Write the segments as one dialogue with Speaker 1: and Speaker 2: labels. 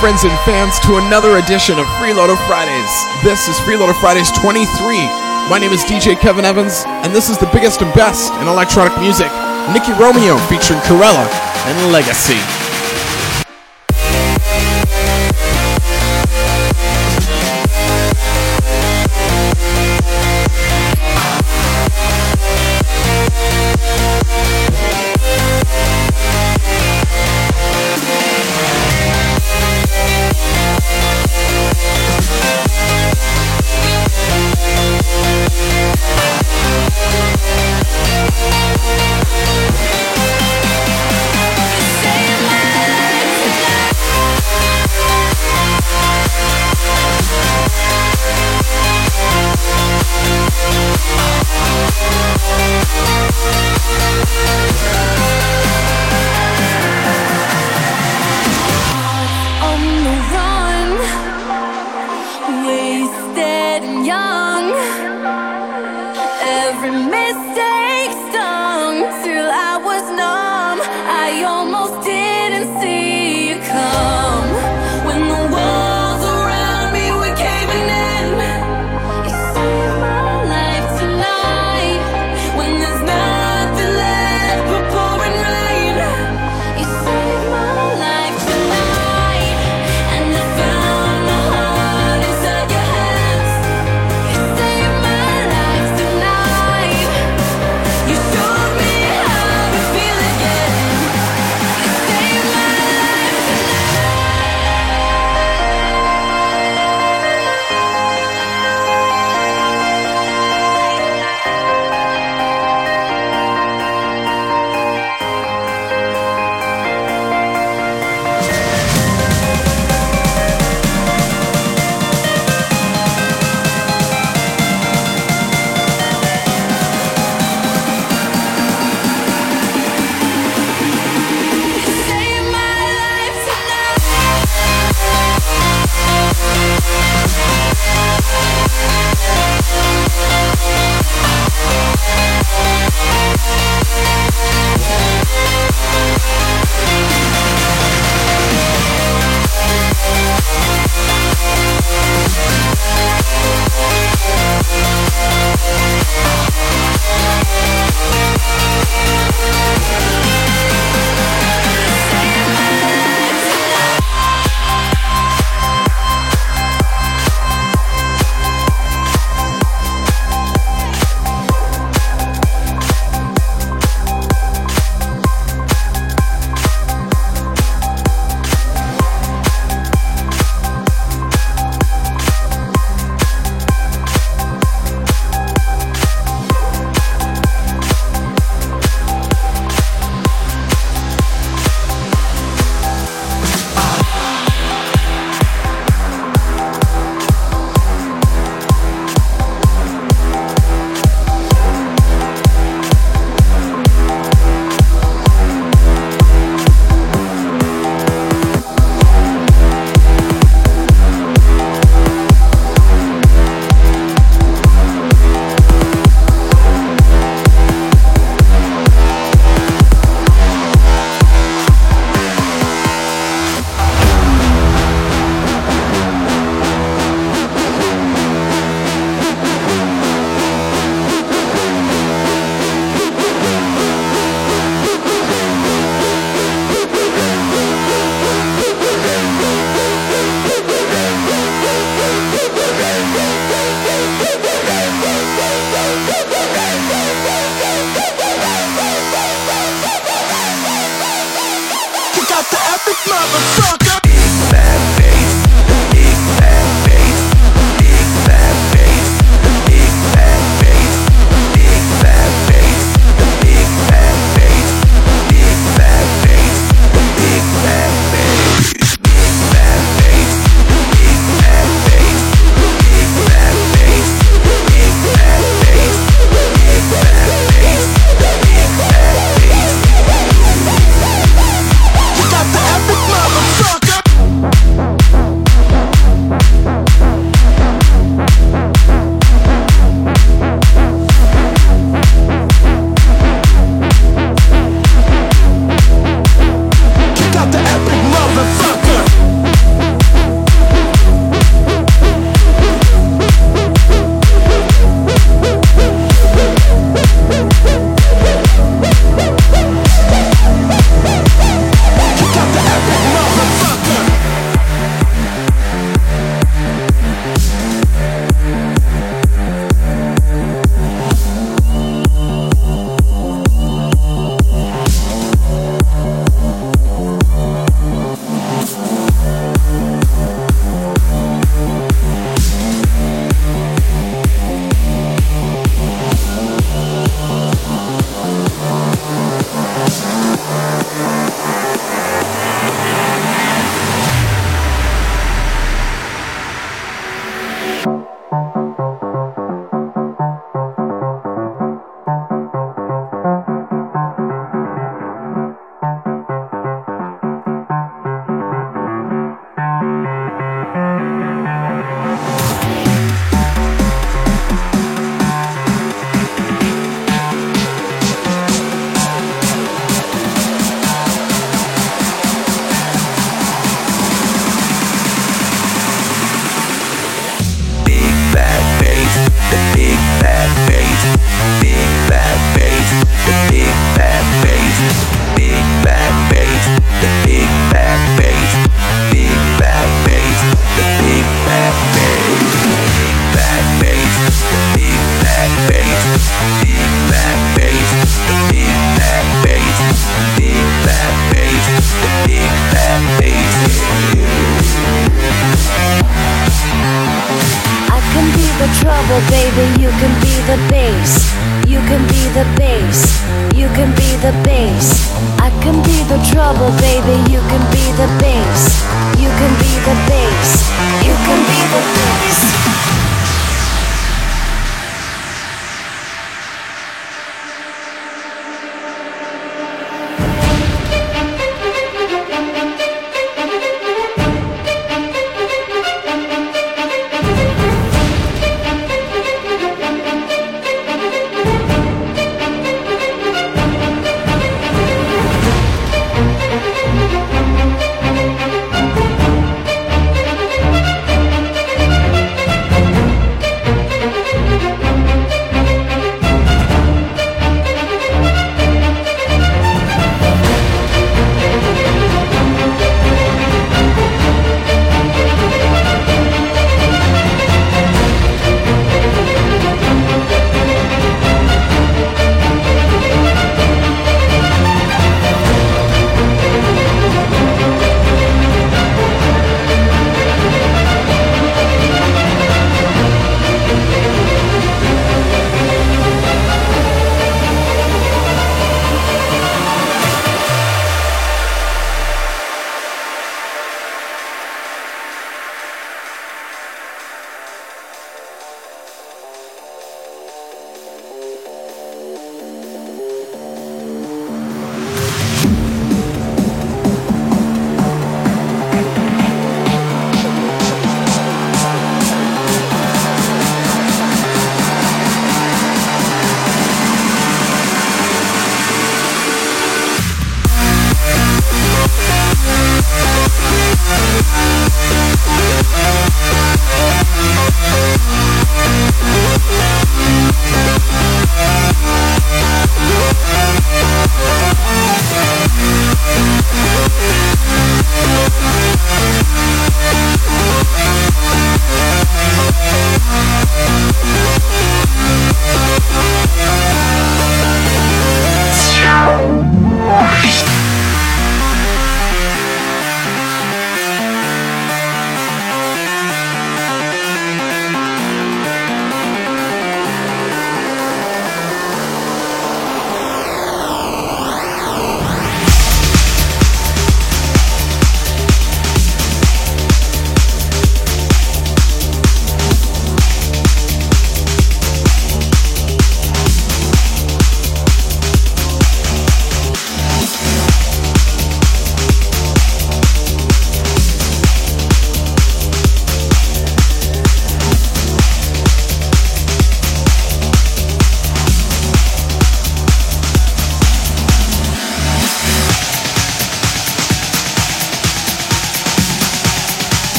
Speaker 1: friends and fans, to another edition of Freeloader Fridays. This is Freeloader Fridays 23. My name is DJ Kevin Evans, and this is the biggest and best in electronic music. Nicky Romero featuring Krewella and Legacy.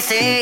Speaker 2: Can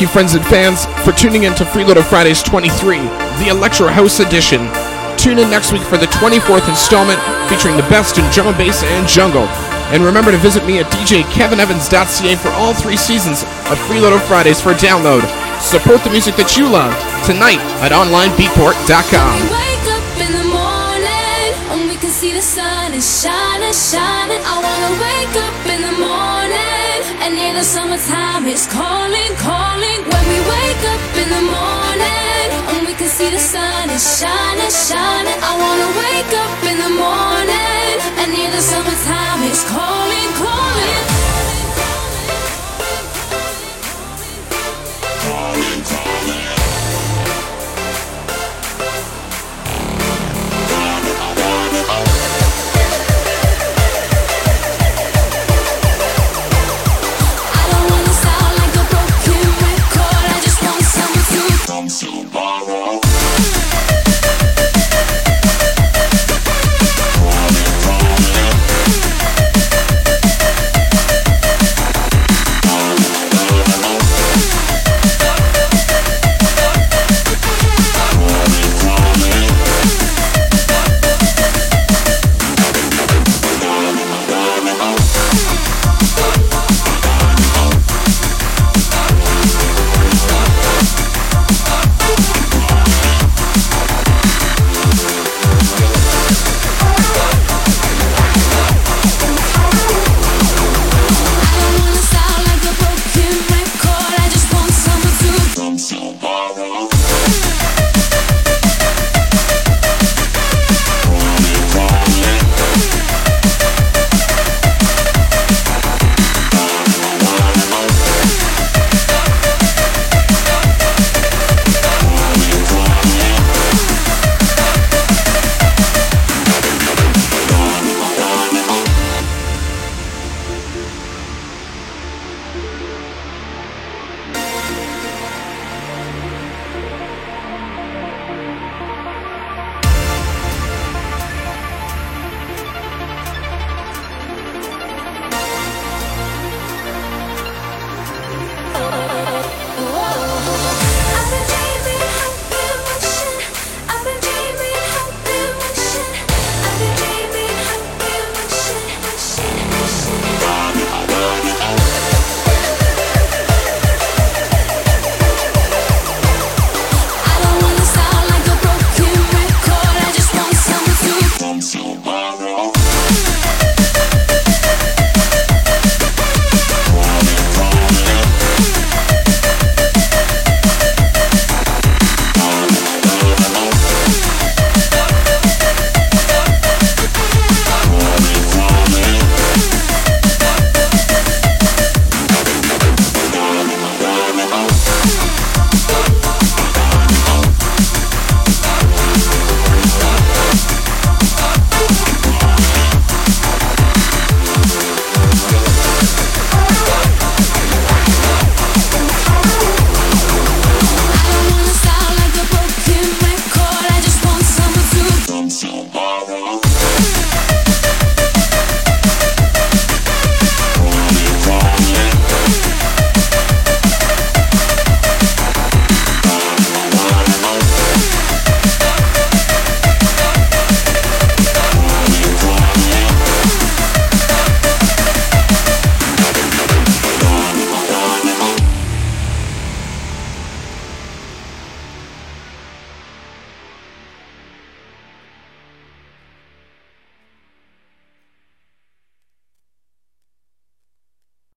Speaker 3: Thank you, friends and fans, for tuning in to Freeloader Fridays 23, the Electro House edition. Tune in next week for the 24th installment featuring the best in drum and bass and jungle. And remember to visit me at djkevinevans.ca for all three seasons of Freeloader Fridays for download. Support the music that you love tonight at onlinebeatport.com.
Speaker 1: See the sun is shining, shining. I wanna wake up in the morning the summertime is calling, calling. When we wake up in the morning and we can see the sun is shining, shining. I wanna wake up in the morning and hear the summertime is calling. Tomorrow.